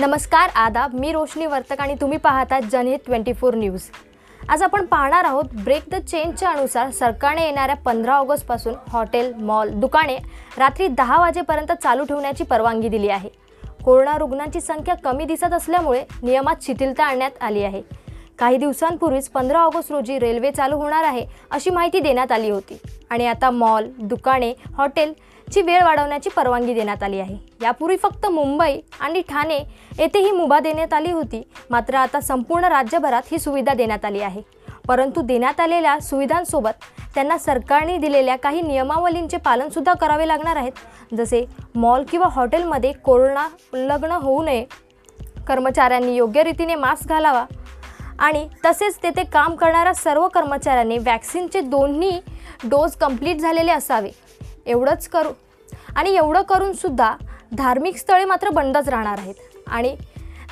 नमस्कार आदाब. मी रोशनी वर्तक आणि तुम्ही पाहता जनहित ट्वेंटी फोर न्यूज. आज आपण पाहणार आहोत ब्रेक द चेनच्या अनुसार सरकारने येणाऱ्या पंधरा ऑगस्टपासून हॉटेल मॉल दुकाने रात्री दहा वाजेपर्यंत चालू ठेवण्याची परवानगी दिली आहे. कोरोना रुग्णांची संख्या कमी दिसत असल्यामुळे नियमात शिथिलता आणण्यात आली आहे. काही दिवसांपूर्वीच पंधरा ऑगस्ट रोजी रेल्वे चालू होणार आहे अशी माहिती देण्यात आली होती. आणि आता मॉल दुकाने हॉटेल ची वेळ वाढवण्याची परवानगी देण्यात आली आहे. यापूर्वी फक्त मुंबई आणि ठाणे येथे ही मुभा देण्यात आली होती. मात्र आता संपूर्ण राज्यभरात ही सुविधा देण्यात आली आहे. परंतु देण्यात आलेल्या सुविधांसोबत त्यांना सरकारने दिलेल्या काही नियमावलींचे पालनसुद्धा करावे लागणार आहेत. जसे मॉल किंवा हॉटेलमध्ये कोरोना उल्लग्न होऊ नये कर्मचाऱ्यांनी योग्य रीतीने मास्क घालावा आणि तसेच तेथे काम करणाऱ्या सर्व कर्मचाऱ्यांनी वॅक्सिनचे दोन्ही डोस कंप्लीट झालेले असावे. एवढंच करू. आणि एवढं करूनसुद्धा धार्मिक स्थळे मात्र बंदच राहणार आहेत. आणि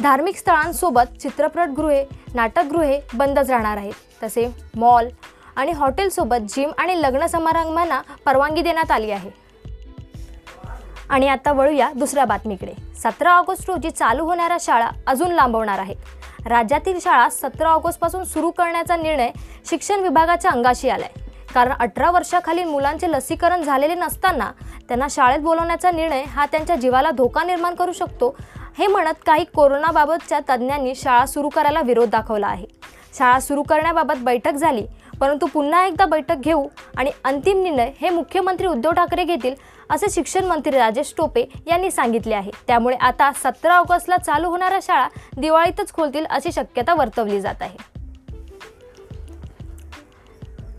धार्मिक स्थळांसोबत चित्रपटगृहे नाटकगृहे बंदच राहणार आहेत. तसे मॉल आणि हॉटेलसोबत जिम आणि लग्न समारंभांना परवानगी देण्यात आली आहे. आणि आता वळूया दुसऱ्या बातमीकडे. सतरा ऑगस्ट रोजी चालू होणाऱ्या शाळा अजून लांबवणार आहेत. राज्यातील शाळा सतरा ऑगस्टपासून सुरू करण्याचा निर्णय शिक्षण विभागाच्या अंगाशी आलाय. कारण अठरा वर्षाखालील मुलांचे लसीकरण झालेले नसताना त्यांना शाळेत बोलवण्याचा निर्णय हा त्यांच्या जीवाला धोका निर्माण करू शकतो हे म्हणत काही कोरोनाबाबतच्या तज्ज्ञांनी शाळा सुरू करायला विरोध दाखवला आहे. शाळा सुरू करण्याबाबत बैठक झाली परंतु पुन्हा एकदा बैठक घेऊ आणि अंतिम निर्णय हे मुख्यमंत्री उद्धव ठाकरे घेतील असे शिक्षण मंत्री राजेश टोपे यांनी सांगितले आहे. त्यामुळे आता सतरा ऑगस्टला चालू होणाऱ्या शाळा दिवाळीतच खोलतील अशी शक्यता वर्तवली जात आहे.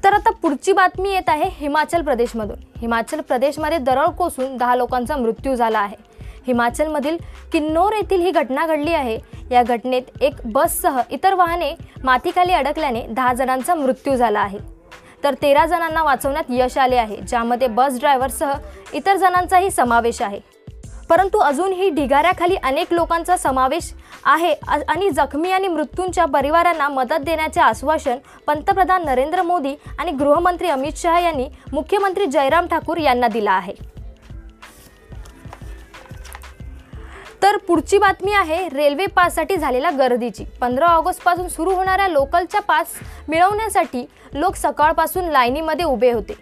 तर आता पुढची बातमी येत आहे हिमाचल प्रदेशमधून. हिमाचल प्रदेशमध्ये दरड कोसळून दहा लोकांचा मृत्यू झाला आहे. हिमाचलमधील किन्नौर येथील ही घटना घडली आहे. या घटनेत एक बससह इतर वाहने मातीखाली अडकल्याने दहा जणांचा मृत्यू झाला आहे. तर तेरा जणांना वाचवण्यात यश आले आहे ज्यामध्ये बस ड्रायव्हरसह इतर जणांचाही समावेश आहे. परंतु अजूनही ढिगाऱ्याखाली अनेक लोकांचा समावेश आहे. आणि जखमी आणि मृत्यूंच्या परिवारांना मदत देण्याचे आश्वासन पंतप्रधान नरेंद्र मोदी आणि गृहमंत्री अमित शहा यांनी मुख्यमंत्री जयराम ठाकूर यांना दिला आहे. तर पुढची बातमी आहे रेल्वे पाससाठी झालेल्या गर्दीची. पंधरा ऑगस्टपासून सुरू होणाऱ्या लोकलच्या पास मिळवण्यासाठी लोक सकाळपासून लाईनीमध्ये उभे होते.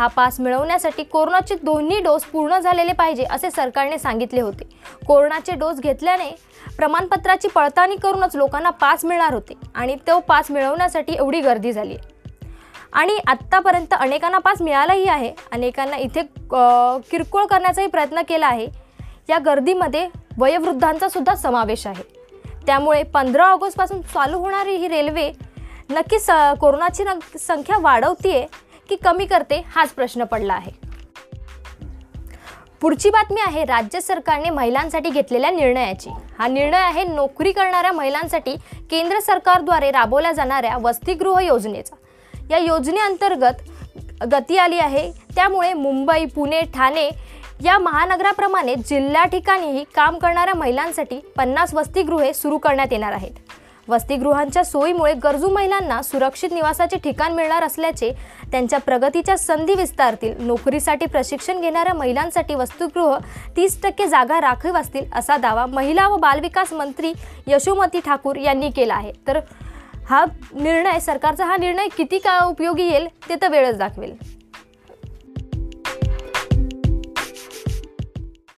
हा पास मिळवण्यासाठी कोरोनाचे दोन्ही डोस पूर्ण झालेले पाहिजे असे सरकारने सांगितले होते. कोरोनाचे डोस घेतल्याने प्रमाणपत्राची पडताळणी करूनच लोकांना पास मिळणार होते आणि तो पास मिळवण्यासाठी एवढी गर्दी झाली आणि आत्तापर्यंत अनेकांना पास मिळालाही आहे. अनेकांना इथे किरकोळ करण्याचाही प्रयत्न केला आहे. या गर्दीमध्ये वयोवृद्धांचा सुद्धा समावेश आहे. त्यामुळे पंधरा ऑगस्टपासून चालू होणारी ही रेल्वे नक्की स कोरोनाची न- संख्या वाढवतीये. की कमी करते हाच प्रश्न पडला आहे. पुढची बातमी आहे राज्य सरकारने महिलांसाठी घेतलेल्या निर्णयाची. हा निर्णय आहे नोकरी करणाऱ्या महिलांसाठी केंद्र सरकारद्वारे राबवल्या जाणाऱ्या वसतिगृह योजनेचा. या योजनेअंतर्गत गती आली आहे. त्यामुळे मुंबई पुणे ठाणे या महानगराप्रमाणे जिल्हा ठिकाणीही काम करणाऱ्या महिलांसाठी पन्नास वसतिगृहे सुरू करण्यात येणार आहेत. वसतिगृहांच्या सोयीमुळे गरजू महिलांना सुरक्षित निवासाचे ठिकाण मिळणार असल्याचे त्यांच्या प्रगतीच्या संधी विस्तारतील. नोकरीसाठी प्रशिक्षण घेणाऱ्या महिलांसाठी वसतिगृह तीस टक्के जागा राखीव असतील असा दावा महिला व बालविकास मंत्री यशोमती ठाकूर यांनी केला आहे. तर हा निर्णय सरकारचा हा निर्णय किती का उपयोगी येईल ते तर वेळच दाखवेल.